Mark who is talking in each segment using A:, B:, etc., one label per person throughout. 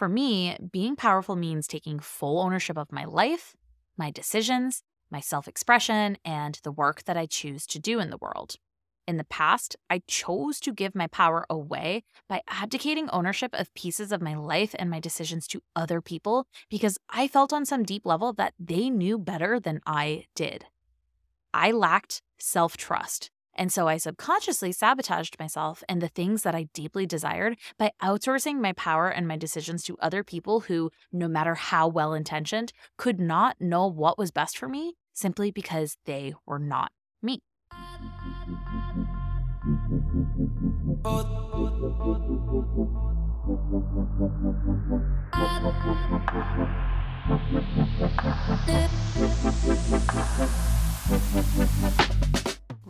A: For me, being powerful means taking full ownership of my life, my decisions, my self expression, and the work that I choose to do in the world. In the past, I chose to give my power away by abdicating ownership of pieces of my life and my decisions to other people because I felt on some deep level that they knew better than I did. I lacked self trust. And so I subconsciously sabotaged myself and the things that I deeply desired by outsourcing my power and my decisions to other people who, no matter how well intentioned, could not know what was best for me simply because they were not me.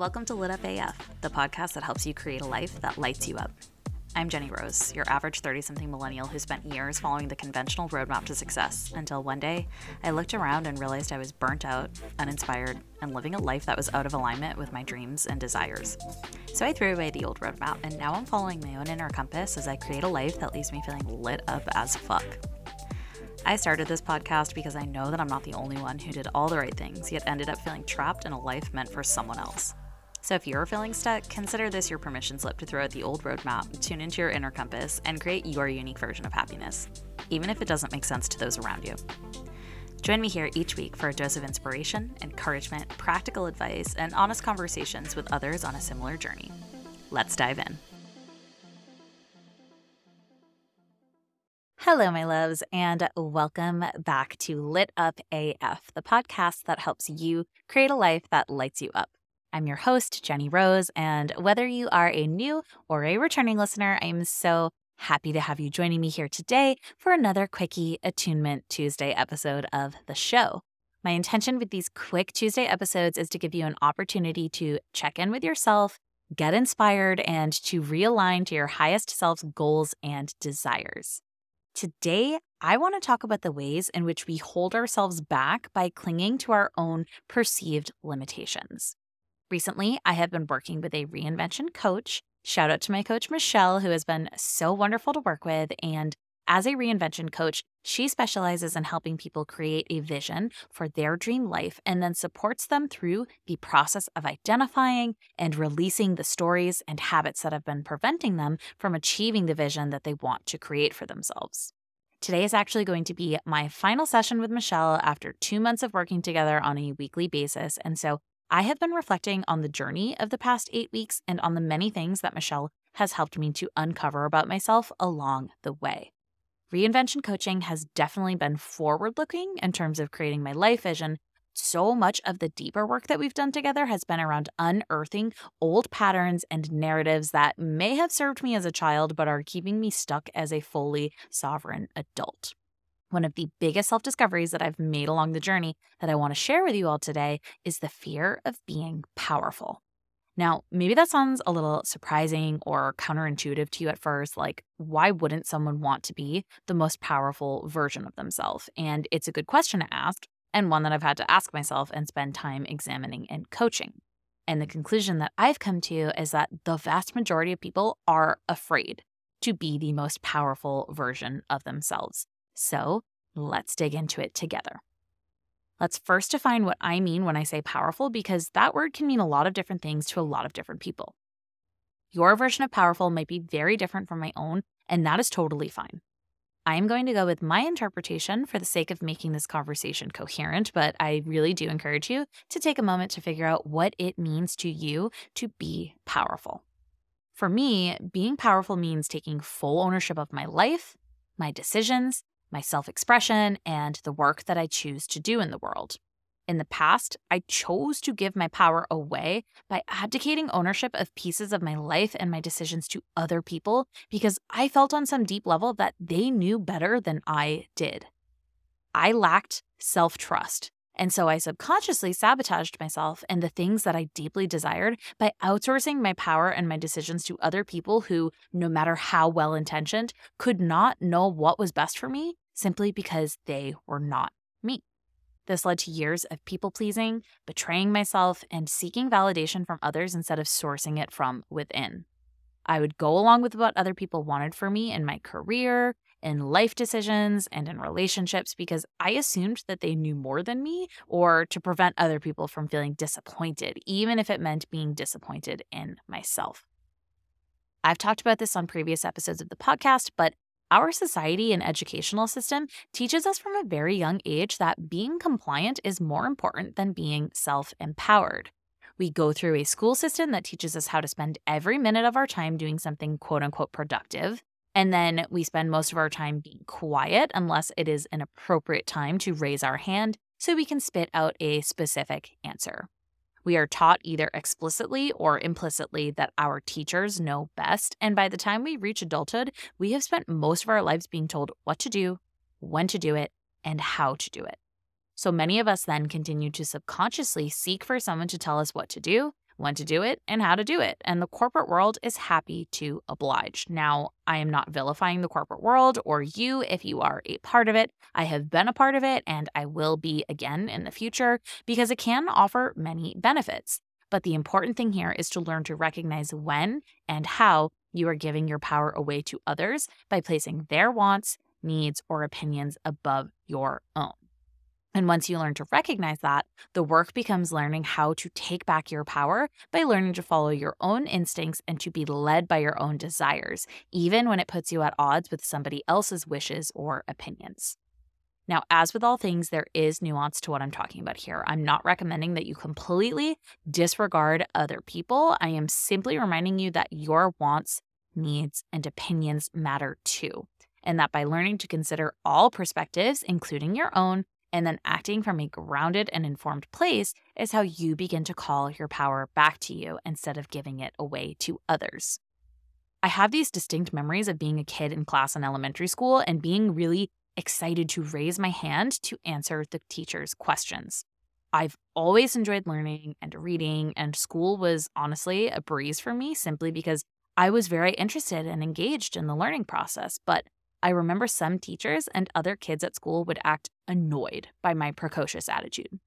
A: Welcome to Lit Up AF, the podcast that helps you create a life that lights you up. I'm Jenny Rose, your average 30 something millennial who spent years following the conventional roadmap to success until one day I looked around and realized I was burnt out, uninspired, and living a life that was out of alignment with my dreams and desires. So I threw away the old roadmap and now I'm following my own inner compass as I create a life that leaves me feeling lit up as fuck. I started this podcast because I know that I'm not the only one who did all the right things, yet ended up feeling trapped in a life meant for someone else. So if you're feeling stuck, consider this your permission slip to throw out the old roadmap, tune into your inner compass, and create your unique version of happiness, even if it doesn't make sense to those around you. Join me here each week for a dose of inspiration, encouragement, practical advice, and honest conversations with others on a similar journey. Let's dive in. Hello, my loves, and welcome back to Lit Up AF, the podcast that helps you create a life that lights you up. I'm your host, Jenny Rose, and whether you are a new or a returning listener, I am so happy to have you joining me here today for another Quickie Attunement Tuesday episode of the show. My intention with these quick Tuesday episodes is to give you an opportunity to check in with yourself, get inspired, and to realign to your highest self's goals and desires. Today, I want to talk about the ways in which we hold ourselves back by clinging to our own perceived limitations. Recently, I have been working with a reinvention coach. Shout out to my coach, Michelle, who has been so wonderful to work with. And as a reinvention coach, she specializes in helping people create a vision for their dream life and then supports them through the process of identifying and releasing the stories and habits that have been preventing them from achieving the vision that they want to create for themselves. Today is actually going to be my final session with Michelle after two months of working together on a weekly basis. And so I have been reflecting on the journey of the past eight weeks and on the many things that Michelle has helped me to uncover about myself along the way. Reinvention coaching has definitely been forward looking in terms of creating my life vision. So much of the deeper work that we've done together has been around unearthing old patterns and narratives that may have served me as a child but are keeping me stuck as a fully sovereign adult. One of the biggest self discoveries that I've made along the journey that I want to share with you all today is the fear of being powerful. Now, maybe that sounds a little surprising or counterintuitive to you at first. Like, why wouldn't someone want to be the most powerful version of themselves? And it's a good question to ask, and one that I've had to ask myself and spend time examining and coaching. And the conclusion that I've come to is that the vast majority of people are afraid to be the most powerful version of themselves. So let's dig into it together. Let's first define what I mean when I say powerful, because that word can mean a lot of different things to a lot of different people. Your version of powerful might be very different from my own, and that is totally fine. I am going to go with my interpretation for the sake of making this conversation coherent, but I really do encourage you to take a moment to figure out what it means to you to be powerful. For me, being powerful means taking full ownership of my life, my decisions, my self expression, and the work that I choose to do in the world. In the past, I chose to give my power away by abdicating ownership of pieces of my life and my decisions to other people because I felt on some deep level that they knew better than I did. I lacked self trust. And so I subconsciously sabotaged myself and the things that I deeply desired by outsourcing my power and my decisions to other people who, no matter how well intentioned, could not know what was best for me simply because they were not me. This led to years of people pleasing, betraying myself, and seeking validation from others instead of sourcing it from within. I would go along with what other people wanted for me in my career, in life decisions and in relationships because I assumed that they knew more than me or to prevent other people from feeling disappointed, even if it meant being disappointed in myself. I've talked about this on previous episodes of the podcast, but our society and educational system teaches us from a very young age that being compliant is more important than being self empowered. We go through a school system that teaches us how to spend every minute of our time doing something quote unquote productive. And then we spend most of our time being quiet unless it is an appropriate time to raise our hand so we can spit out a specific answer. We are taught either explicitly or implicitly that our teachers know best. And by the time we reach adulthood, we have spent most of our lives being told what to do, when to do it, and how to do it. So many of us then continue to subconsciously seek for someone to tell us what to do, when to do it, and how to do it. And the corporate world is happy to oblige. Now, I am not vilifying the corporate world or you if you are a part of it. I have been a part of it and I will be again in the future because it can offer many benefits. But the important thing here is to learn to recognize when and how you are giving your power away to others by placing their wants, needs, or opinions above your own. And once you learn to recognize that, the work becomes learning how to take back your power by learning to follow your own instincts and to be led by your own desires, even when it puts you at odds with somebody else's wishes or opinions. Now, as with all things, there is nuance to what I'm talking about here. I'm not recommending that you completely disregard other people. I am simply reminding you that your wants, needs, and opinions matter too. And that by learning to consider all perspectives, including your own, and then acting from a grounded and informed place is how you begin to call your power back to you instead of giving it away to others. I have these distinct memories of being a kid in class in elementary school and being really excited to raise my hand to answer the teacher's questions. I've always enjoyed learning and reading, and school was honestly a breeze for me simply because I was very interested and engaged in the learning process. But I remember some teachers and other kids at school would act annoyed by my precocious attitude.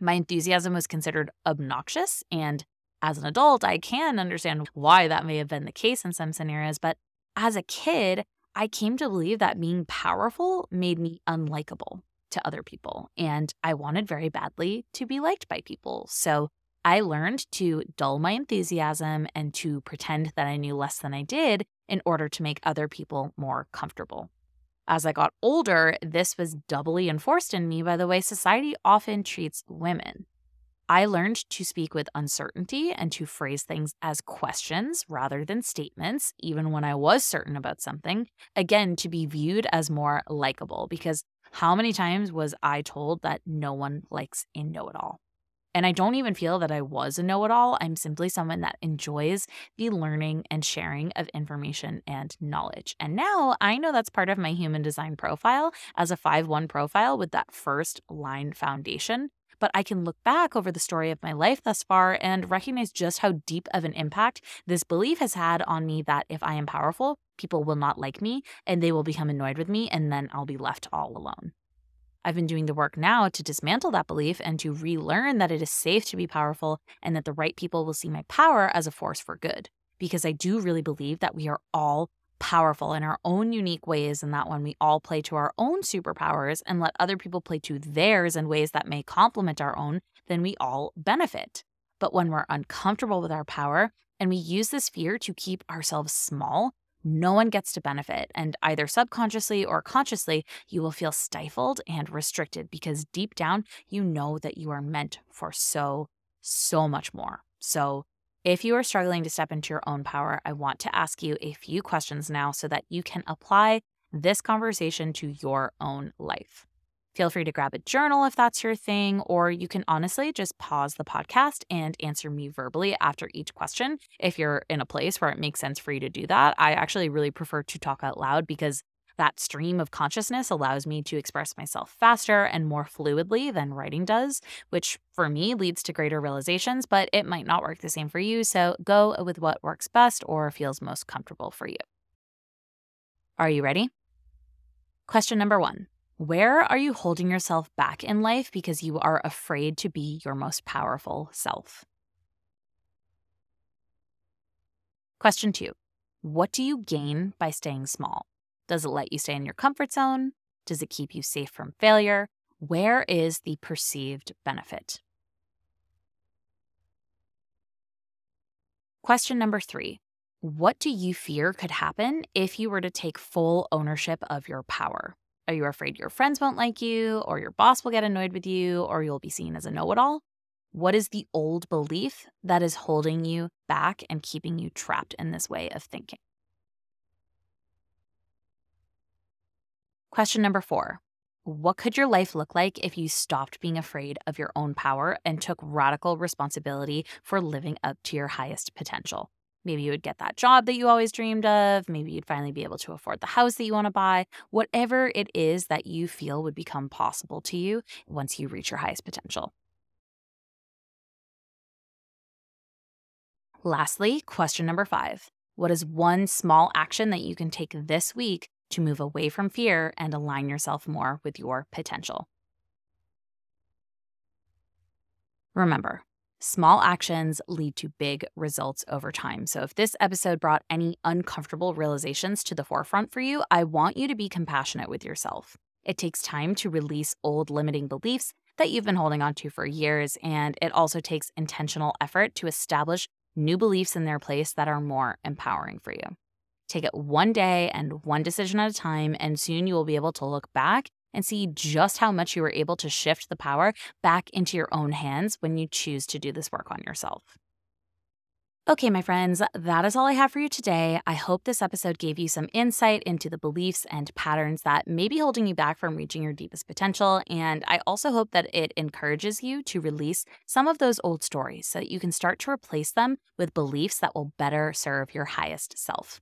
A: My enthusiasm was considered obnoxious, and as an adult, I can understand why that may have been the case in some scenarios, but as a kid, I came to believe that being powerful made me unlikable to other people, and I wanted very badly to be liked by people. So I learned to dull my enthusiasm and to pretend that I knew less than I did in order to make other people more comfortable. As I got older, this was doubly enforced in me by the way society often treats women. I learned to speak with uncertainty and to phrase things as questions rather than statements, even when I was certain about something, again, to be viewed as more likable. Because how many times was I told that no one likes a know it all? And I don't even feel that I was a know it all. I'm simply someone that enjoys the learning and sharing of information and knowledge. And now I know that's part of my human design profile as a 5 1 profile with that first line foundation. But I can look back over the story of my life thus far and recognize just how deep of an impact this belief has had on me that if I am powerful, people will not like me and they will become annoyed with me, and then I'll be left all alone. I've been doing the work now to dismantle that belief and to relearn that it is safe to be powerful and that the right people will see my power as a force for good. Because I do really believe that we are all powerful in our own unique ways, and that when we all play to our own superpowers and let other people play to theirs in ways that may complement our own, then we all benefit. But when we're uncomfortable with our power and we use this fear to keep ourselves small, no one gets to benefit. And either subconsciously or consciously, you will feel stifled and restricted because deep down, you know that you are meant for so, so much more. So, if you are struggling to step into your own power, I want to ask you a few questions now so that you can apply this conversation to your own life. Feel free to grab a journal if that's your thing, or you can honestly just pause the podcast and answer me verbally after each question if you're in a place where it makes sense for you to do that. I actually really prefer to talk out loud because that stream of consciousness allows me to express myself faster and more fluidly than writing does, which for me leads to greater realizations, but it might not work the same for you. So go with what works best or feels most comfortable for you. Are you ready? Question number one where are you holding yourself back in life because you are afraid to be your most powerful self? Question two What do you gain by staying small? Does it let you stay in your comfort zone? Does it keep you safe from failure? Where is the perceived benefit? Question number three What do you fear could happen if you were to take full ownership of your power? Are you afraid your friends won't like you, or your boss will get annoyed with you, or you'll be seen as a know it all? What is the old belief that is holding you back and keeping you trapped in this way of thinking? Question number four What could your life look like if you stopped being afraid of your own power and took radical responsibility for living up to your highest potential? Maybe you would get that job that you always dreamed of. Maybe you'd finally be able to afford the house that you want to buy. Whatever it is that you feel would become possible to you once you reach your highest potential. Lastly, question number five What is one small action that you can take this week to move away from fear and align yourself more with your potential? Remember, Small actions lead to big results over time. So, if this episode brought any uncomfortable realizations to the forefront for you, I want you to be compassionate with yourself. It takes time to release old limiting beliefs that you've been holding on to for years, and it also takes intentional effort to establish new beliefs in their place that are more empowering for you. Take it one day and one decision at a time, and soon you will be able to look back and see just how much you were able to shift the power back into your own hands when you choose to do this work on yourself. Okay, my friends, that is all I have for you today. I hope this episode gave you some insight into the beliefs and patterns that may be holding you back from reaching your deepest potential. And I also hope that it encourages you to release some of those old stories so that you can start to replace them with beliefs that will better serve your highest self.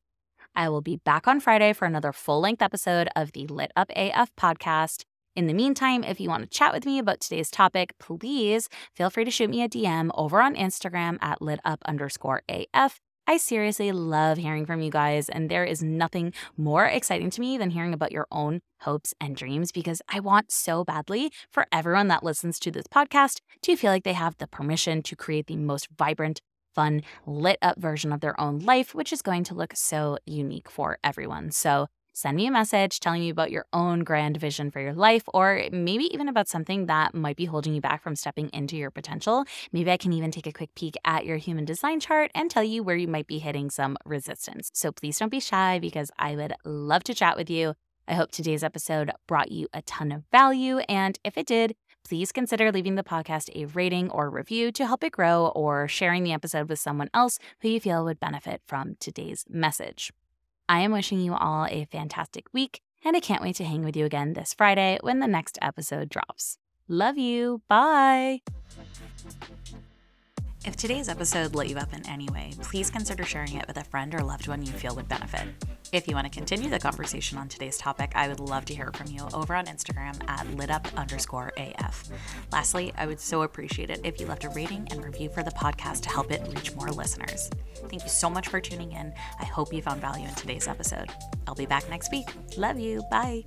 A: I will be back on Friday for another full length episode of the Lit Up AF podcast. In the meantime, if you want to chat with me about today's topic, please feel free to shoot me a DM over on Instagram at lit up underscore AF. I seriously love hearing from you guys, and there is nothing more exciting to me than hearing about your own hopes and dreams because I want so badly for everyone that listens to this podcast to feel like they have the permission to create the most vibrant, fun, lit up version of their own life, which is going to look so unique for everyone. So, send me a message telling me about your own grand vision for your life, or maybe even about something that might be holding you back from stepping into your potential. Maybe I can even take a quick peek at your human design chart and tell you where you might be hitting some resistance. So please don't be shy because I would love to chat with you. I hope today's episode brought you a ton of value. And if it did, please consider leaving the podcast a rating or review to help it grow or sharing the episode with someone else who you feel would benefit from today's message. I am wishing you all a fantastic week, and I can't wait to hang with you again this Friday when the next episode drops. Love you. Bye. If today's episode lit you up in any way, please consider sharing it with a friend or loved one you feel would benefit. If you want to continue the conversation on today's topic, I would love to hear from you over on Instagram at litup underscore AF. Lastly, I would so appreciate it if you left a rating and review for the podcast to help it reach more listeners. Thank you so much for tuning in. I hope you found value in today's episode. I'll be back next week. Love you. Bye.